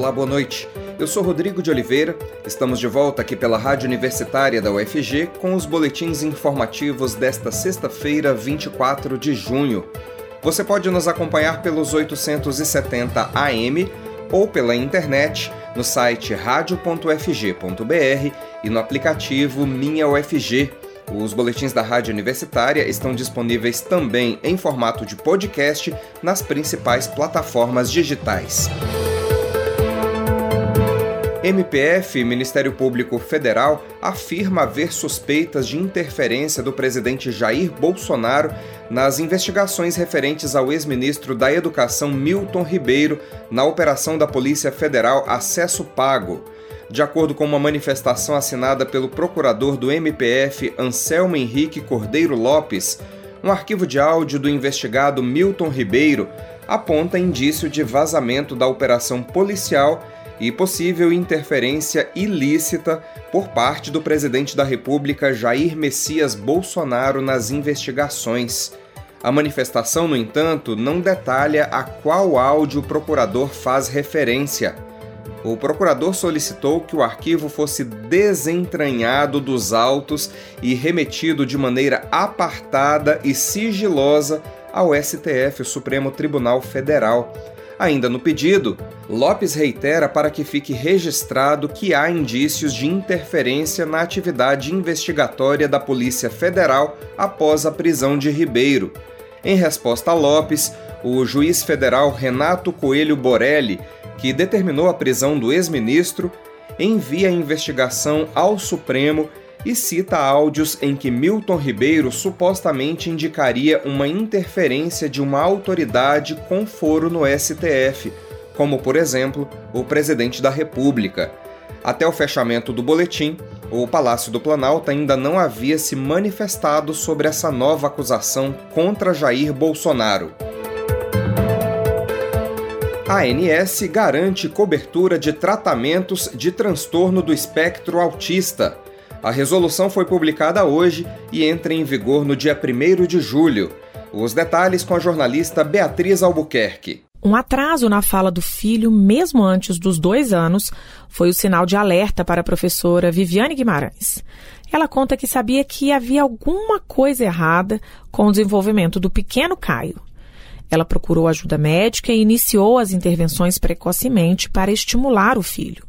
Olá, boa noite. Eu sou Rodrigo de Oliveira. Estamos de volta aqui pela Rádio Universitária da UFG com os boletins informativos desta sexta-feira, 24 de junho. Você pode nos acompanhar pelos 870 AM ou pela internet no site radio.ufg.br e no aplicativo Minha UFG. Os boletins da Rádio Universitária estão disponíveis também em formato de podcast nas principais plataformas digitais. MPF, Ministério Público Federal, afirma haver suspeitas de interferência do presidente Jair Bolsonaro nas investigações referentes ao ex-ministro da Educação Milton Ribeiro na operação da Polícia Federal Acesso Pago. De acordo com uma manifestação assinada pelo procurador do MPF, Anselmo Henrique Cordeiro Lopes, um arquivo de áudio do investigado Milton Ribeiro aponta indício de vazamento da operação policial e possível interferência ilícita por parte do presidente da República Jair Messias Bolsonaro nas investigações. A manifestação, no entanto, não detalha a qual áudio o procurador faz referência. O procurador solicitou que o arquivo fosse desentranhado dos autos e remetido de maneira apartada e sigilosa ao STF, o Supremo Tribunal Federal. Ainda no pedido, Lopes reitera para que fique registrado que há indícios de interferência na atividade investigatória da Polícia Federal após a prisão de Ribeiro. Em resposta a Lopes, o juiz federal Renato Coelho Borelli, que determinou a prisão do ex-ministro, envia a investigação ao Supremo e cita áudios em que Milton Ribeiro supostamente indicaria uma interferência de uma autoridade com foro no STF, como por exemplo o presidente da República. Até o fechamento do boletim, o Palácio do Planalto ainda não havia se manifestado sobre essa nova acusação contra Jair Bolsonaro. A ANS garante cobertura de tratamentos de transtorno do espectro autista. A resolução foi publicada hoje e entra em vigor no dia 1 de julho. Os detalhes com a jornalista Beatriz Albuquerque. Um atraso na fala do filho, mesmo antes dos dois anos, foi o sinal de alerta para a professora Viviane Guimarães. Ela conta que sabia que havia alguma coisa errada com o desenvolvimento do pequeno Caio. Ela procurou ajuda médica e iniciou as intervenções precocemente para estimular o filho.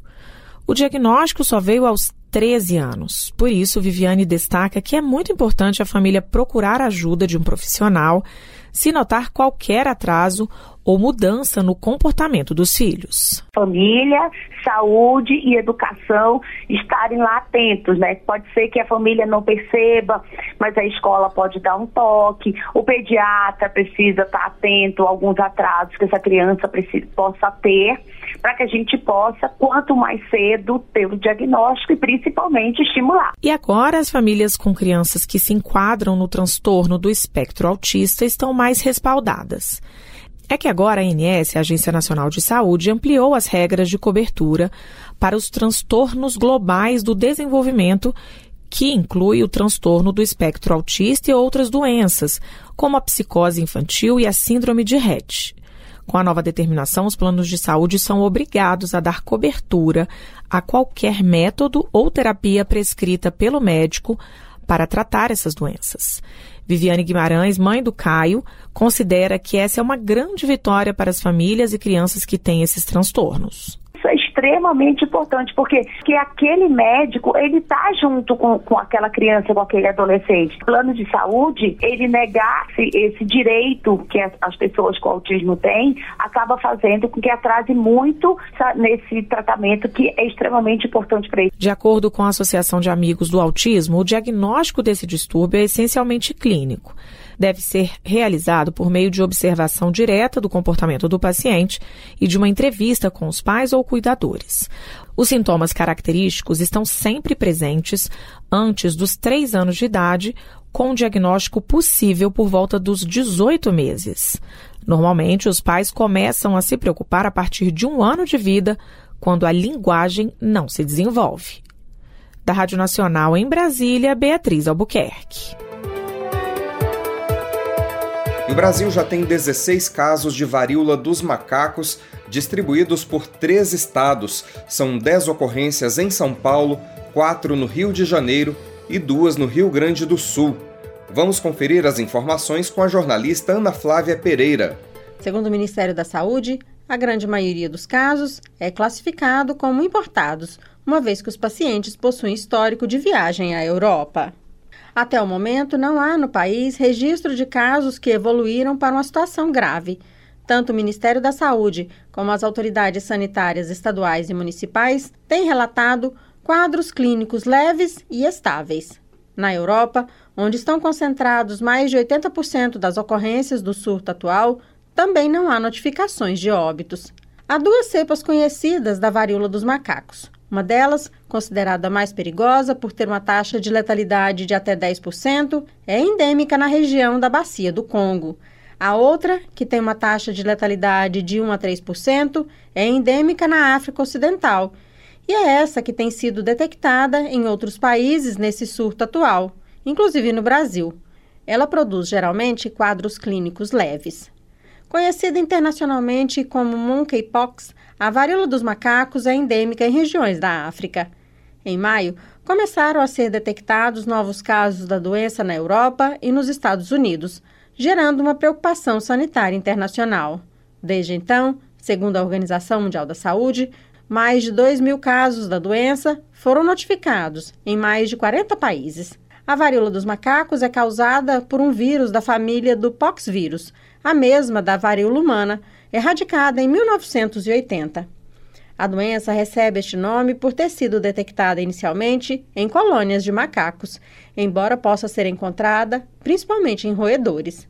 O diagnóstico só veio aos 13 anos. Por isso, Viviane destaca que é muito importante a família procurar ajuda de um profissional se notar qualquer atraso ou mudança no comportamento dos filhos. Família, saúde e educação estarem lá atentos, né? Pode ser que a família não perceba, mas a escola pode dar um toque, o pediatra precisa estar atento a alguns atrasos que essa criança precisa, possa ter, para que a gente possa, quanto mais cedo, ter o diagnóstico e principalmente estimular. E agora as famílias com crianças que se enquadram no transtorno do espectro autista estão mais respaldadas é que agora a ANS, a Agência Nacional de Saúde, ampliou as regras de cobertura para os transtornos globais do desenvolvimento, que inclui o transtorno do espectro autista e outras doenças, como a psicose infantil e a síndrome de Rett. Com a nova determinação, os planos de saúde são obrigados a dar cobertura a qualquer método ou terapia prescrita pelo médico para tratar essas doenças. Viviane Guimarães, mãe do Caio, considera que essa é uma grande vitória para as famílias e crianças que têm esses transtornos extremamente importante, porque que aquele médico, ele está junto com, com aquela criança, com aquele adolescente. O plano de saúde, ele negar esse direito que as, as pessoas com autismo têm, acaba fazendo com que atrase muito nesse tratamento que é extremamente importante para ele. De acordo com a Associação de Amigos do Autismo, o diagnóstico desse distúrbio é essencialmente clínico deve ser realizado por meio de observação direta do comportamento do paciente e de uma entrevista com os pais ou cuidadores. Os sintomas característicos estão sempre presentes antes dos três anos de idade, com um diagnóstico possível por volta dos 18 meses. Normalmente, os pais começam a se preocupar a partir de um ano de vida, quando a linguagem não se desenvolve. Da Rádio Nacional em Brasília, Beatriz Albuquerque. O Brasil já tem 16 casos de varíola dos macacos distribuídos por três estados. São 10 ocorrências em São Paulo, quatro no Rio de Janeiro e duas no Rio Grande do Sul. Vamos conferir as informações com a jornalista Ana Flávia Pereira. Segundo o Ministério da Saúde, a grande maioria dos casos é classificado como importados, uma vez que os pacientes possuem histórico de viagem à Europa. Até o momento, não há no país registro de casos que evoluíram para uma situação grave. Tanto o Ministério da Saúde como as autoridades sanitárias estaduais e municipais têm relatado quadros clínicos leves e estáveis. Na Europa, onde estão concentrados mais de 80% das ocorrências do surto atual, também não há notificações de óbitos. Há duas cepas conhecidas da varíola dos macacos. Uma delas, considerada mais perigosa por ter uma taxa de letalidade de até 10%, é endêmica na região da Bacia do Congo. A outra, que tem uma taxa de letalidade de 1 a 3%, é endêmica na África Ocidental. E é essa que tem sido detectada em outros países nesse surto atual, inclusive no Brasil. Ela produz geralmente quadros clínicos leves. Conhecida internacionalmente como monkeypox, a varíola dos macacos é endêmica em regiões da África. Em maio, começaram a ser detectados novos casos da doença na Europa e nos Estados Unidos, gerando uma preocupação sanitária internacional. Desde então, segundo a Organização Mundial da Saúde, mais de 2 mil casos da doença foram notificados em mais de 40 países. A varíola dos macacos é causada por um vírus da família do poxvírus, a mesma da varíola humana, erradicada em 1980. A doença recebe este nome por ter sido detectada inicialmente em colônias de macacos, embora possa ser encontrada principalmente em roedores.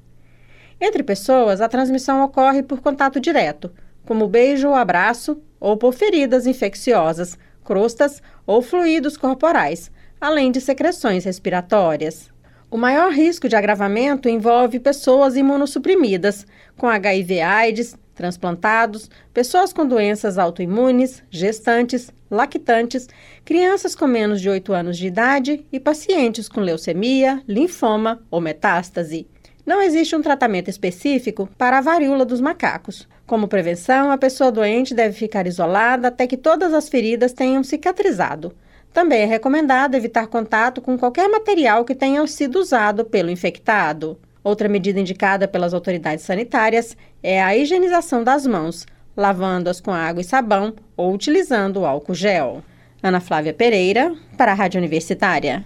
Entre pessoas, a transmissão ocorre por contato direto, como beijo ou abraço, ou por feridas infecciosas, crostas ou fluidos corporais, além de secreções respiratórias. O maior risco de agravamento envolve pessoas imunossuprimidas, com HIV/AIDS, transplantados, pessoas com doenças autoimunes, gestantes, lactantes, crianças com menos de 8 anos de idade e pacientes com leucemia, linfoma ou metástase. Não existe um tratamento específico para a varíola dos macacos. Como prevenção, a pessoa doente deve ficar isolada até que todas as feridas tenham cicatrizado. Também é recomendado evitar contato com qualquer material que tenha sido usado pelo infectado. Outra medida indicada pelas autoridades sanitárias é a higienização das mãos, lavando-as com água e sabão ou utilizando álcool gel. Ana Flávia Pereira, para a Rádio Universitária.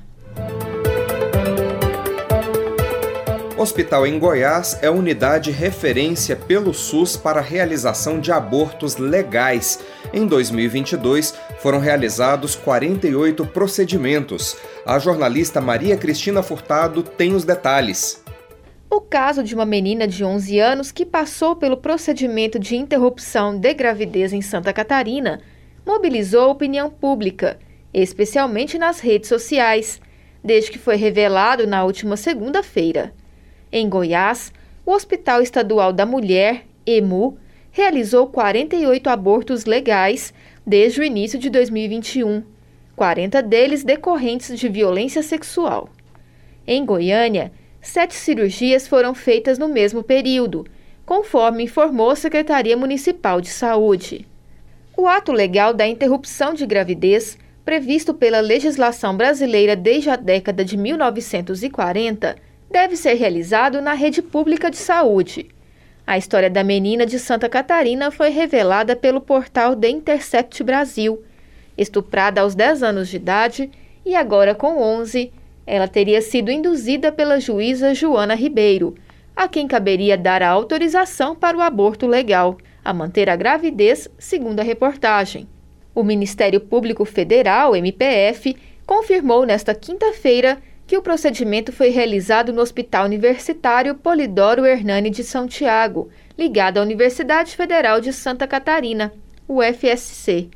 Hospital em Goiás é unidade referência pelo SUS para a realização de abortos legais. Em 2022, foram realizados 48 procedimentos. A jornalista Maria Cristina Furtado tem os detalhes. O caso de uma menina de 11 anos que passou pelo procedimento de interrupção de gravidez em Santa Catarina mobilizou a opinião pública, especialmente nas redes sociais, desde que foi revelado na última segunda-feira. Em Goiás, o Hospital Estadual da Mulher, EMU, realizou 48 abortos legais desde o início de 2021, 40 deles decorrentes de violência sexual. Em Goiânia, sete cirurgias foram feitas no mesmo período, conforme informou a Secretaria Municipal de Saúde. O ato legal da interrupção de gravidez, previsto pela legislação brasileira desde a década de 1940, deve ser realizado na rede pública de saúde. A história da menina de Santa Catarina foi revelada pelo portal The Intercept Brasil. Estuprada aos 10 anos de idade e agora com 11, ela teria sido induzida pela juíza Joana Ribeiro, a quem caberia dar a autorização para o aborto legal, a manter a gravidez, segundo a reportagem. O Ministério Público Federal, MPF, confirmou nesta quinta-feira que o procedimento foi realizado no Hospital Universitário Polidoro Hernani de São Tiago, ligado à Universidade Federal de Santa Catarina, UFSC.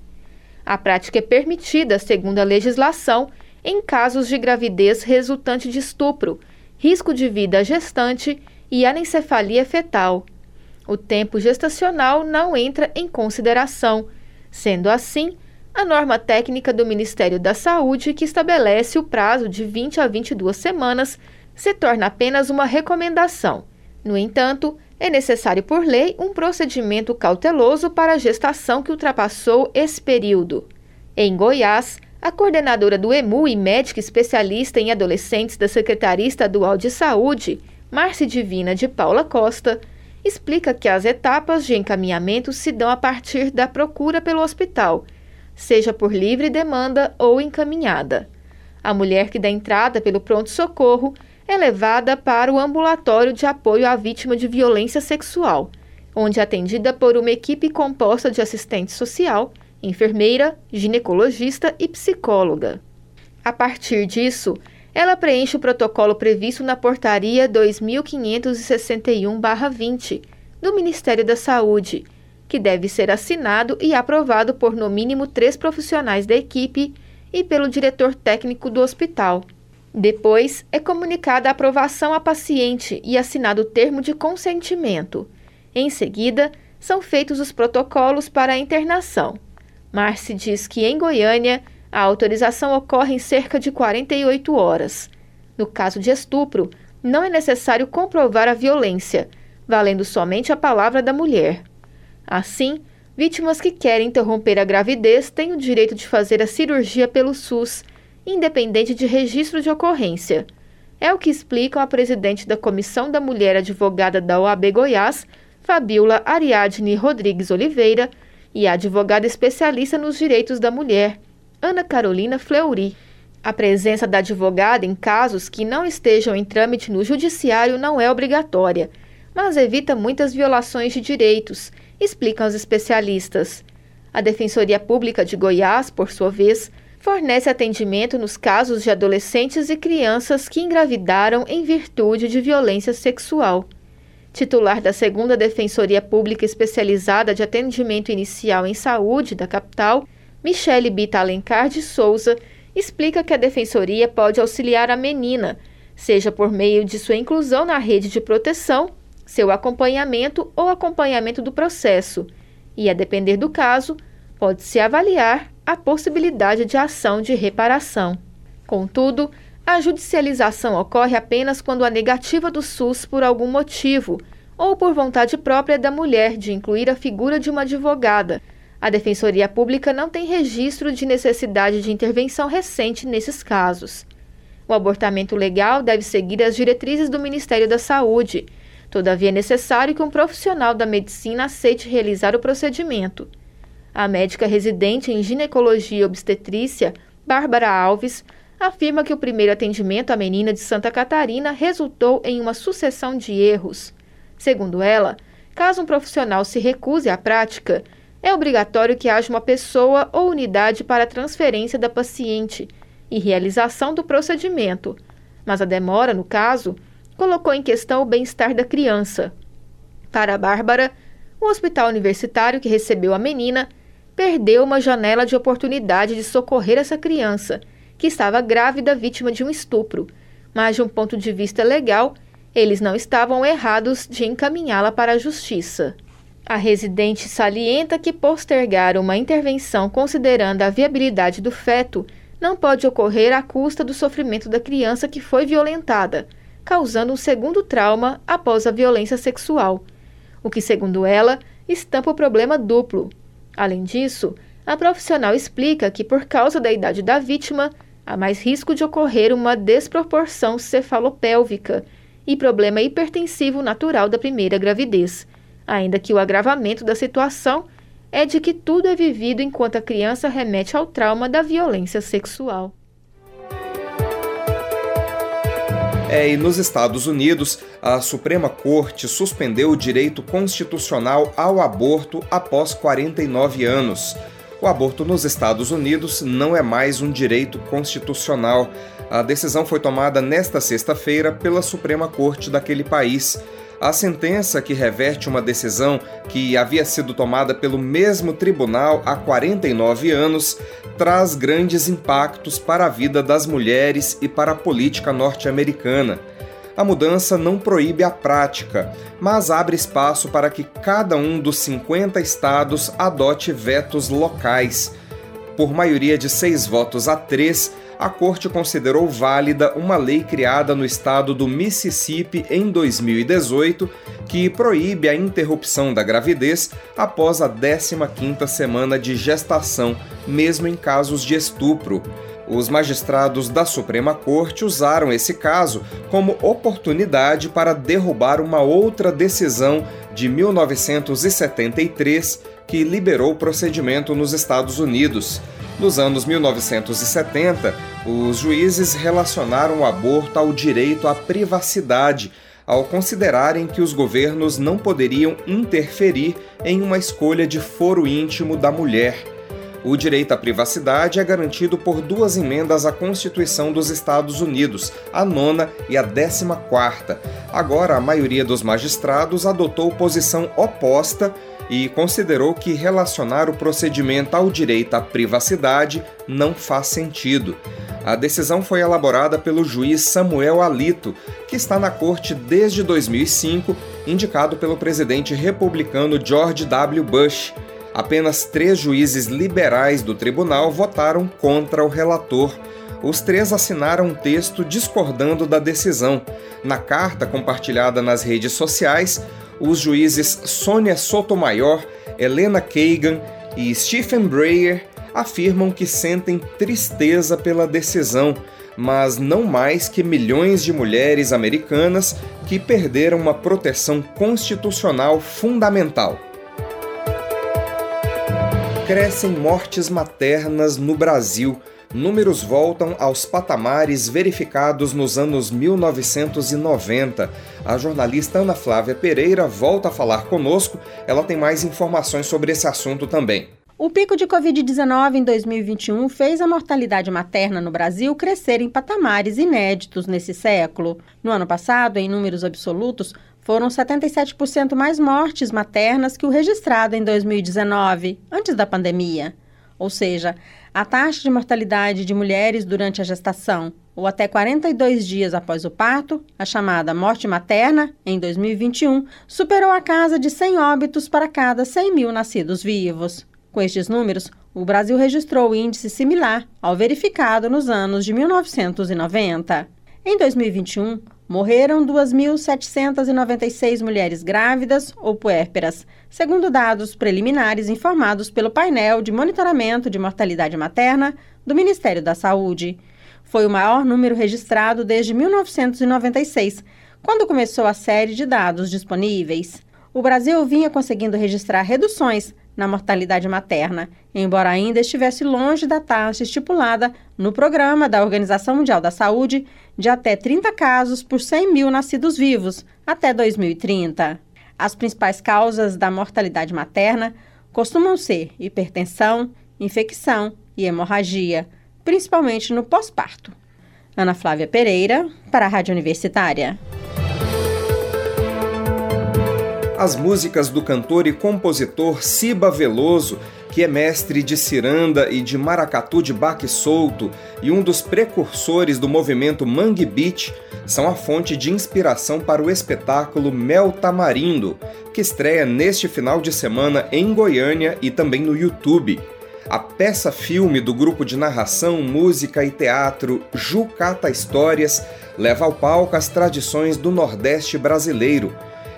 A prática é permitida, segundo a legislação, em casos de gravidez resultante de estupro, risco de vida gestante e anencefalia fetal. O tempo gestacional não entra em consideração, sendo assim, a norma técnica do Ministério da Saúde, que estabelece o prazo de 20 a 22 semanas, se torna apenas uma recomendação, No entanto, é necessário por lei um procedimento cauteloso para a gestação que ultrapassou esse período. Em Goiás, a coordenadora do EMU e médica especialista em adolescentes da Secretaria Estadual de Saúde, Márcia Divina de Paula Costa, explica que as etapas de encaminhamento se dão a partir da procura pelo hospital, seja por livre demanda ou encaminhada. A mulher que dá entrada pelo pronto-socorro é levada para o ambulatório de apoio à vítima de violência sexual, onde é atendida por uma equipe composta de assistente social, enfermeira, ginecologista e psicóloga. A partir disso, ela preenche o protocolo previsto na Portaria 2561-20 do Ministério da Saúde, que deve ser assinado e aprovado por no mínimo três profissionais da equipe e pelo diretor técnico do hospital. Depois, é comunicada a aprovação à paciente e assinado o termo de consentimento. Em seguida, são feitos os protocolos para a internação. Marci diz que em Goiânia a autorização ocorre em cerca de 48 horas. No caso de estupro, não é necessário comprovar a violência, valendo somente a palavra da mulher. Assim, vítimas que querem interromper a gravidez têm o direito de fazer a cirurgia pelo SUS, independente de registro de ocorrência. É o que explicam a presidente da Comissão da Mulher Advogada da OAB Goiás, Fabiola Ariadne Rodrigues Oliveira, e a advogada especialista nos direitos da mulher, Ana Carolina Fleury. A presença da advogada em casos que não estejam em trâmite no judiciário não é obrigatória, mas evita muitas violações de direitos, explicam os especialistas. A Defensoria Pública de Goiás, por sua vez, fornece atendimento nos casos de adolescentes e crianças que engravidaram em virtude de violência sexual. Titular da segunda Defensoria Pública Especializada de Atendimento Inicial em Saúde da capital, Michele Bita Alencar de Souza explica que a defensoria pode auxiliar a menina, seja por meio de sua inclusão na rede de proteção, seu acompanhamento ou acompanhamento do processo, e, a depender do caso, pode-se avaliar a possibilidade de ação de reparação. Contudo, a judicialização ocorre apenas quando há negativa do SUS por algum motivo ou por vontade própria da mulher de incluir a figura de uma advogada a Defensoria Pública não tem registro de necessidade de intervenção recente nesses casos. O abortamento legal deve seguir as diretrizes do Ministério da Saúde. Todavia, é necessário que um profissional da medicina aceite realizar o procedimento. A médica residente em ginecologia e obstetrícia, Bárbara Alves, afirma que o primeiro atendimento à menina de Santa Catarina resultou em uma sucessão de erros. Segundo ela, caso um profissional se recuse à prática, é obrigatório que haja uma pessoa ou unidade para transferência da paciente e realização do procedimento, mas a demora, no caso, colocou em questão o bem-estar da criança. Para Bárbara, o hospital universitário que recebeu a menina perdeu uma janela de oportunidade de socorrer essa criança, que estava grávida vítima de um estupro, mas de um ponto de vista legal, eles não estavam errados de encaminhá-la para a justiça. A residente salienta que postergar uma intervenção considerando a viabilidade do feto não pode ocorrer à custa do sofrimento da criança que foi violentada, causando um segundo trauma após a violência sexual, o que, segundo ela, estampa o problema duplo. Além disso, a profissional explica que, por causa da idade da vítima, há mais risco de ocorrer uma desproporção cefalopélvica e problema hipertensivo natural da primeira gravidez ainda que o agravamento da situação é de que tudo é vivido enquanto a criança remete ao trauma da violência sexual. É, e nos Estados Unidos, a Suprema Corte suspendeu o direito constitucional ao aborto após 49 anos. O aborto nos Estados Unidos não é mais um direito constitucional. A decisão foi tomada nesta sexta-feira pela Suprema Corte daquele país. A sentença, que reverte uma decisão que havia sido tomada pelo mesmo tribunal há 49 anos, traz grandes impactos para a vida das mulheres e para a política norte-americana. A mudança não proíbe a prática, mas abre espaço para que cada um dos 50 estados adote vetos locais. Por maioria de seis votos a três, a corte considerou válida uma lei criada no estado do Mississippi em 2018 que proíbe a interrupção da gravidez após a 15ª semana de gestação, mesmo em casos de estupro. Os magistrados da Suprema Corte usaram esse caso como oportunidade para derrubar uma outra decisão de 1973 que liberou o procedimento nos Estados Unidos. Nos anos 1970, os juízes relacionaram o aborto ao direito à privacidade, ao considerarem que os governos não poderiam interferir em uma escolha de foro íntimo da mulher. O direito à privacidade é garantido por duas emendas à Constituição dos Estados Unidos, a nona e a décima quarta. Agora, a maioria dos magistrados adotou posição oposta e considerou que relacionar o procedimento ao direito à privacidade não faz sentido. A decisão foi elaborada pelo juiz Samuel Alito, que está na corte desde 2005, indicado pelo presidente republicano George W. Bush. Apenas três juízes liberais do tribunal votaram contra o relator. Os três assinaram um texto discordando da decisão. Na carta compartilhada nas redes sociais, os juízes Sônia Sotomayor, Helena Kagan e Stephen Breyer afirmam que sentem tristeza pela decisão, mas não mais que milhões de mulheres americanas que perderam uma proteção constitucional fundamental. Crescem mortes maternas no Brasil números voltam aos patamares verificados nos anos 1990. A jornalista Ana Flávia Pereira volta a falar conosco. Ela tem mais informações sobre esse assunto também. O pico de Covid-19 em 2021 fez a mortalidade materna no Brasil crescer em patamares inéditos nesse século. No ano passado, em números absolutos, foram 77% mais mortes maternas que o registrado em 2019, antes da pandemia. Ou seja, a taxa de mortalidade de mulheres durante a gestação ou até 42 dias após o parto, a chamada morte materna, em 2021, superou a casa de 100 óbitos para cada 100 mil nascidos vivos. Com estes números, o Brasil registrou índice similar ao verificado nos anos de 1990. Em 2021, morreram 2.796 mulheres grávidas ou puérperas, segundo dados preliminares informados pelo painel de monitoramento de mortalidade materna do Ministério da Saúde. Foi o maior número registrado desde 1996, quando começou a série de dados disponíveis. O Brasil vinha conseguindo registrar reduções na mortalidade materna, embora ainda estivesse longe da taxa estipulada no programa da Organização Mundial da Saúde de até 30 casos por 100 mil nascidos vivos até 2030. As principais causas da mortalidade materna costumam ser hipertensão, infecção e hemorragia, principalmente no pós-parto. Ana Flávia Pereira, para a Rádio Universitária. As músicas do cantor e compositor Ciba Veloso que é mestre de ciranda e de maracatu de baque solto e um dos precursores do movimento Mangue Beat, são a fonte de inspiração para o espetáculo Mel Tamarindo, que estreia neste final de semana em Goiânia e também no YouTube. A peça-filme do grupo de narração, música e teatro Jucata Histórias leva ao palco as tradições do Nordeste brasileiro.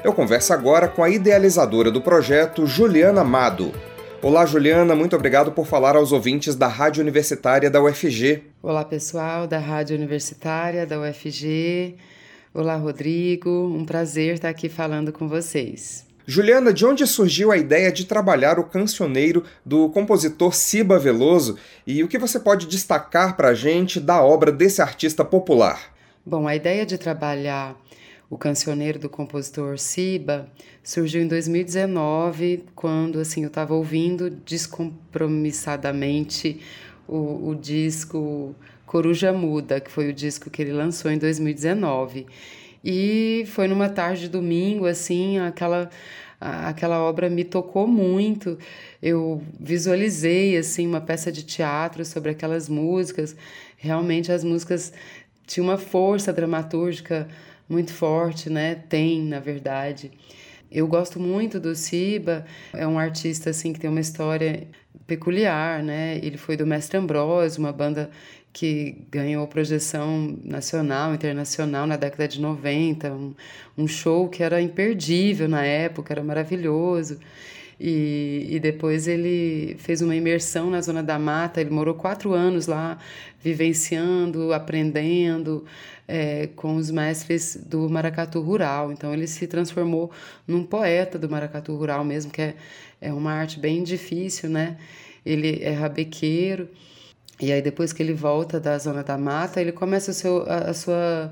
Eu converso agora com a idealizadora do projeto, Juliana Amado. Olá, Juliana, muito obrigado por falar aos ouvintes da Rádio Universitária da UFG. Olá, pessoal da Rádio Universitária da UFG. Olá, Rodrigo. Um prazer estar aqui falando com vocês. Juliana, de onde surgiu a ideia de trabalhar o cancioneiro do compositor Ciba Veloso e o que você pode destacar para a gente da obra desse artista popular? Bom, a ideia de trabalhar o cancioneiro do compositor Siba, surgiu em 2019, quando assim eu estava ouvindo descompromissadamente o, o disco Coruja Muda, que foi o disco que ele lançou em 2019. E foi numa tarde de domingo, assim, aquela aquela obra me tocou muito. Eu visualizei assim uma peça de teatro sobre aquelas músicas. Realmente as músicas tinham uma força dramatúrgica muito forte, né? Tem, na verdade. Eu gosto muito do Siba, é um artista assim que tem uma história peculiar, né? Ele foi do Mestre Ambrosio, uma banda que ganhou projeção nacional, internacional na década de 90, um, um show que era imperdível na época, era maravilhoso. E, e, depois ele fez uma imersão na Zona da Mata. Ele morou quatro anos lá, vivenciando, aprendendo é, com os mestres do maracatu rural. Então ele se transformou num poeta do maracatu rural mesmo, que é, é uma arte bem difícil, né? Ele é rabequeiro. E aí depois que ele volta da Zona da Mata, ele começa o seu, a, a sua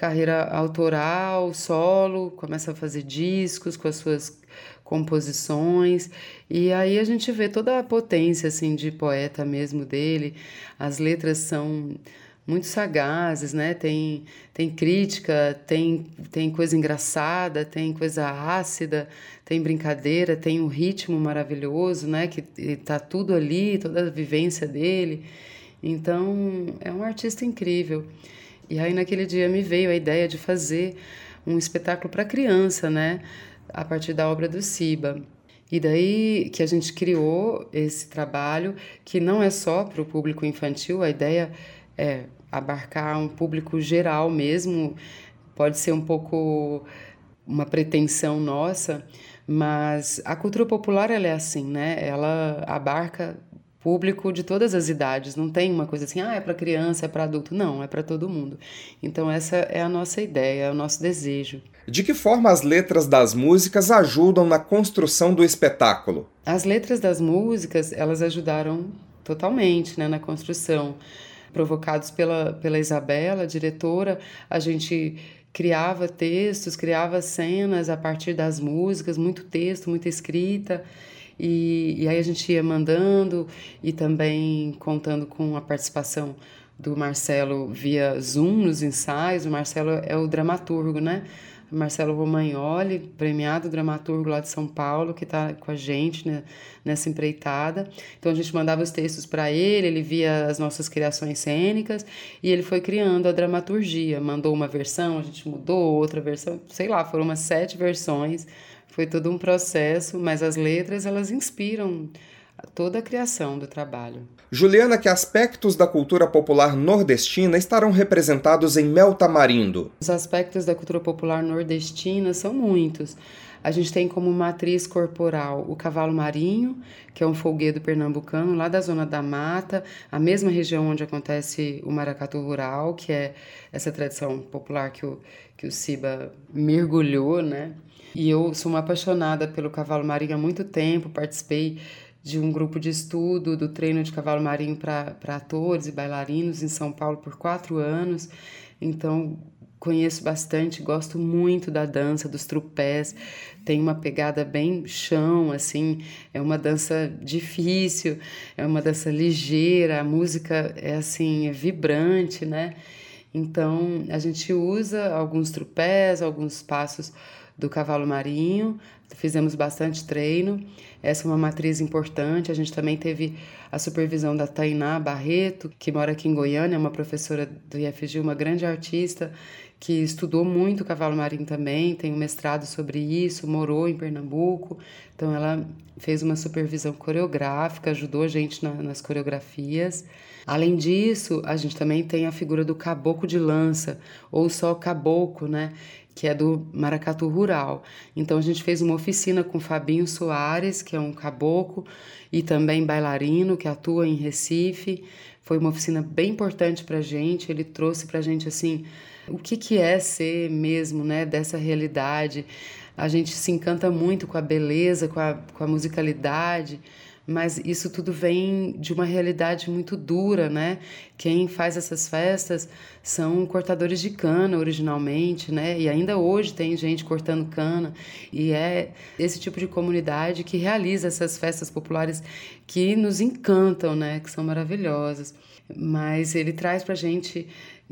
carreira autoral, solo, começa a fazer discos com as suas composições. E aí a gente vê toda a potência assim de poeta mesmo dele. As letras são muito sagazes né? Tem tem crítica tem tem coisa engraçada tem coisa ácida tem brincadeira tem um ritmo maravilhoso né? Que tá tudo ali toda a vivência dele. Então é um artista incrível e aí naquele dia me veio a ideia de fazer um espetáculo para criança né a partir da obra do Siba. E daí que a gente criou esse trabalho, que não é só para o público infantil, a ideia é abarcar um público geral mesmo, pode ser um pouco uma pretensão nossa, mas a cultura popular ela é assim, né? Ela abarca público de todas as idades, não tem uma coisa assim, ah, é para criança, é para adulto, não, é para todo mundo. Então essa é a nossa ideia, é o nosso desejo. De que forma as letras das músicas ajudam na construção do espetáculo? As letras das músicas, elas ajudaram totalmente, né, na construção. Provocados pela pela Isabela, diretora, a gente criava textos, criava cenas a partir das músicas, muito texto, muita escrita. E, e aí a gente ia mandando e também contando com a participação do Marcelo via Zoom nos ensaios. O Marcelo é o dramaturgo, né? Marcelo Romagnoli, premiado dramaturgo lá de São Paulo, que está com a gente né, nessa empreitada. Então a gente mandava os textos para ele, ele via as nossas criações cênicas e ele foi criando a dramaturgia. Mandou uma versão, a gente mudou outra versão, sei lá, foram umas sete versões foi todo um processo, mas as letras elas inspiram toda a criação do trabalho. Juliana, que aspectos da cultura popular nordestina estarão representados em Mel Tamarindo? Os aspectos da cultura popular nordestina são muitos. A gente tem como matriz corporal o cavalo marinho, que é um folguedo pernambucano lá da zona da mata, a mesma região onde acontece o maracatu rural, que é essa tradição popular que o, que o Siba mergulhou, né? E eu sou uma apaixonada pelo cavalo marinho há muito tempo, participei de um grupo de estudo do treino de cavalo marinho para atores e bailarinos em São Paulo por quatro anos. Então, conheço bastante, gosto muito da dança, dos trupés. Tem uma pegada bem chão, assim, é uma dança difícil, é uma dança ligeira, a música é assim, é vibrante, né? Então, a gente usa alguns trupés, alguns passos do cavalo marinho, fizemos bastante treino. Essa é uma matriz importante. A gente também teve a supervisão da Tainá Barreto, que mora aqui em Goiânia, é uma professora do IFG, uma grande artista que estudou muito cavalo marinho também, tem um mestrado sobre isso, morou em Pernambuco. Então ela fez uma supervisão coreográfica, ajudou a gente na, nas coreografias. Além disso, a gente também tem a figura do caboclo de lança, ou só caboclo, né? Que é do maracatu rural. Então a gente fez uma oficina com Fabinho Soares, que é um caboclo e também bailarino que atua em Recife. Foi uma oficina bem importante para a gente. Ele trouxe para a gente assim o que, que é ser mesmo, né, dessa realidade. A gente se encanta muito com a beleza, com a, com a musicalidade mas isso tudo vem de uma realidade muito dura, né? Quem faz essas festas são cortadores de cana originalmente, né? E ainda hoje tem gente cortando cana e é esse tipo de comunidade que realiza essas festas populares que nos encantam, né? Que são maravilhosas. Mas ele traz pra gente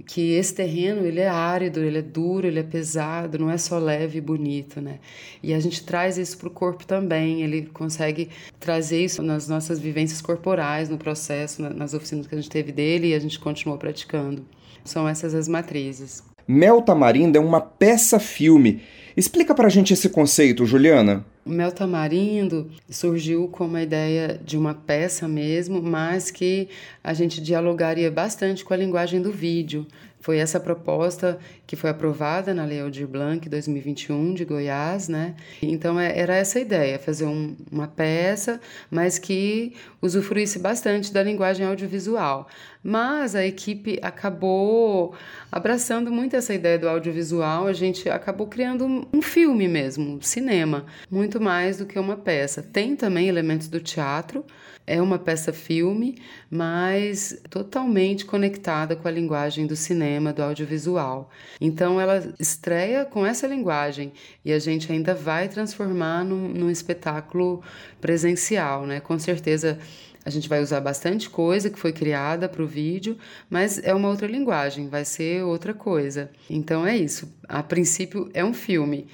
que esse terreno ele é árido, ele é duro, ele é pesado, não é só leve e bonito, né? E a gente traz isso para o corpo também, ele consegue trazer isso nas nossas vivências corporais, no processo, nas oficinas que a gente teve dele e a gente continuou praticando. São essas as matrizes. Mel Tamarindo é uma peça-filme. Explica pra gente esse conceito, Juliana. O Mel Tamarindo surgiu como a ideia de uma peça mesmo, mas que a gente dialogaria bastante com a linguagem do vídeo. Foi essa proposta que foi aprovada na Lei Aldir Blanc 2021 de Goiás, né? Então é, era essa ideia, fazer um, uma peça, mas que usufruísse bastante da linguagem audiovisual. Mas a equipe acabou abraçando muito essa ideia do audiovisual, a gente acabou criando um filme mesmo, cinema, muito mais do que uma peça. Tem também elementos do teatro, é uma peça-filme, mas totalmente conectada com a linguagem do cinema, do audiovisual. Então ela estreia com essa linguagem e a gente ainda vai transformar num, num espetáculo presencial, né? Com certeza a gente vai usar bastante coisa que foi criada para o vídeo, mas é uma outra linguagem, vai ser outra coisa. Então é isso. A princípio é um filme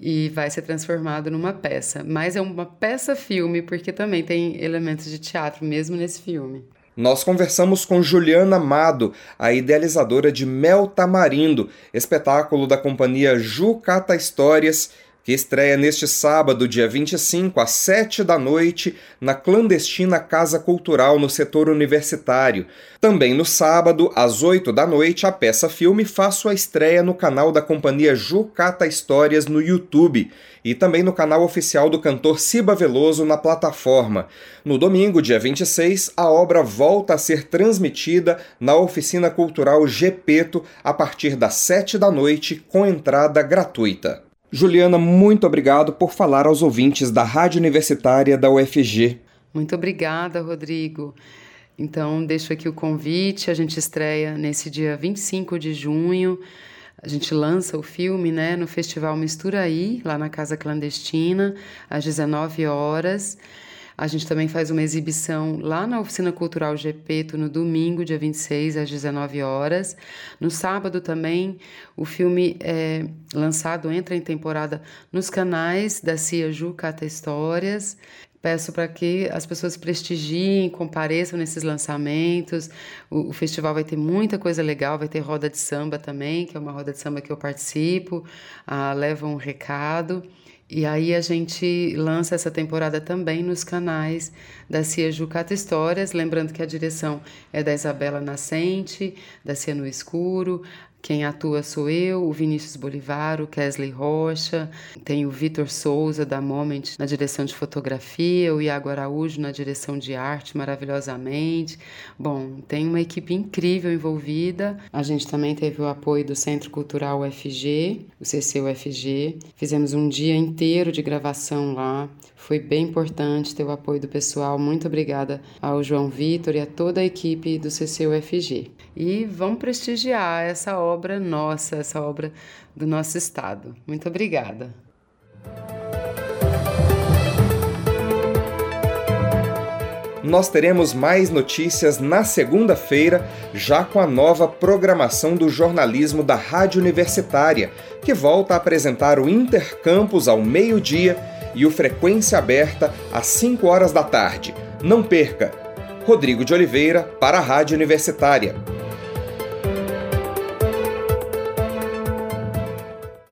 e vai ser transformado numa peça. Mas é uma peça-filme, porque também tem elementos de teatro mesmo nesse filme. Nós conversamos com Juliana Amado, a idealizadora de Mel Tamarindo, espetáculo da companhia Jucata Histórias que estreia neste sábado, dia 25, às 7 da noite, na clandestina Casa Cultural no setor universitário. Também no sábado, às 8 da noite, a peça filme faz sua estreia no canal da companhia Jucata Histórias no YouTube e também no canal oficial do cantor Ciba Veloso na plataforma. No domingo, dia 26, a obra volta a ser transmitida na Oficina Cultural Gepeto a partir das 7 da noite, com entrada gratuita. Juliana, muito obrigado por falar aos ouvintes da Rádio Universitária da UFG. Muito obrigada, Rodrigo. Então, deixo aqui o convite. A gente estreia nesse dia 25 de junho. A gente lança o filme né, no Festival Misturaí, lá na Casa Clandestina, às 19 horas. A gente também faz uma exibição lá na Oficina Cultural Gepeto no domingo, dia 26, às 19 horas. No sábado também, o filme é lançado, entra em temporada nos canais da Cia Ju Cata Histórias. Peço para que as pessoas prestigiem, compareçam nesses lançamentos. O, o, festival vai ter muita coisa legal, vai ter roda de samba também, que é uma roda de samba que eu participo, ah, leva um recado. E aí a gente lança essa temporada também nos canais da Cia Jucata Histórias, lembrando que a direção é da Isabela Nascente, da Cia no Escuro, quem atua sou eu, o Vinícius Bolivar, o Kesley Rocha, tem o Vitor Souza da Moment na direção de fotografia, o Iago Araújo na direção de arte, maravilhosamente. Bom, tem uma equipe incrível envolvida. A gente também teve o apoio do Centro Cultural UFG, o CCUFG. Fizemos um dia inteiro de gravação lá. Foi bem importante ter o apoio do pessoal. Muito obrigada ao João Vitor e a toda a equipe do CCUFG. E vamos prestigiar essa obra nossa, essa obra do nosso estado. Muito obrigada. Nós teremos mais notícias na segunda-feira, já com a nova programação do jornalismo da Rádio Universitária, que volta a apresentar o Intercampus ao meio-dia e o Frequência Aberta às 5 horas da tarde. Não perca! Rodrigo de Oliveira para a Rádio Universitária.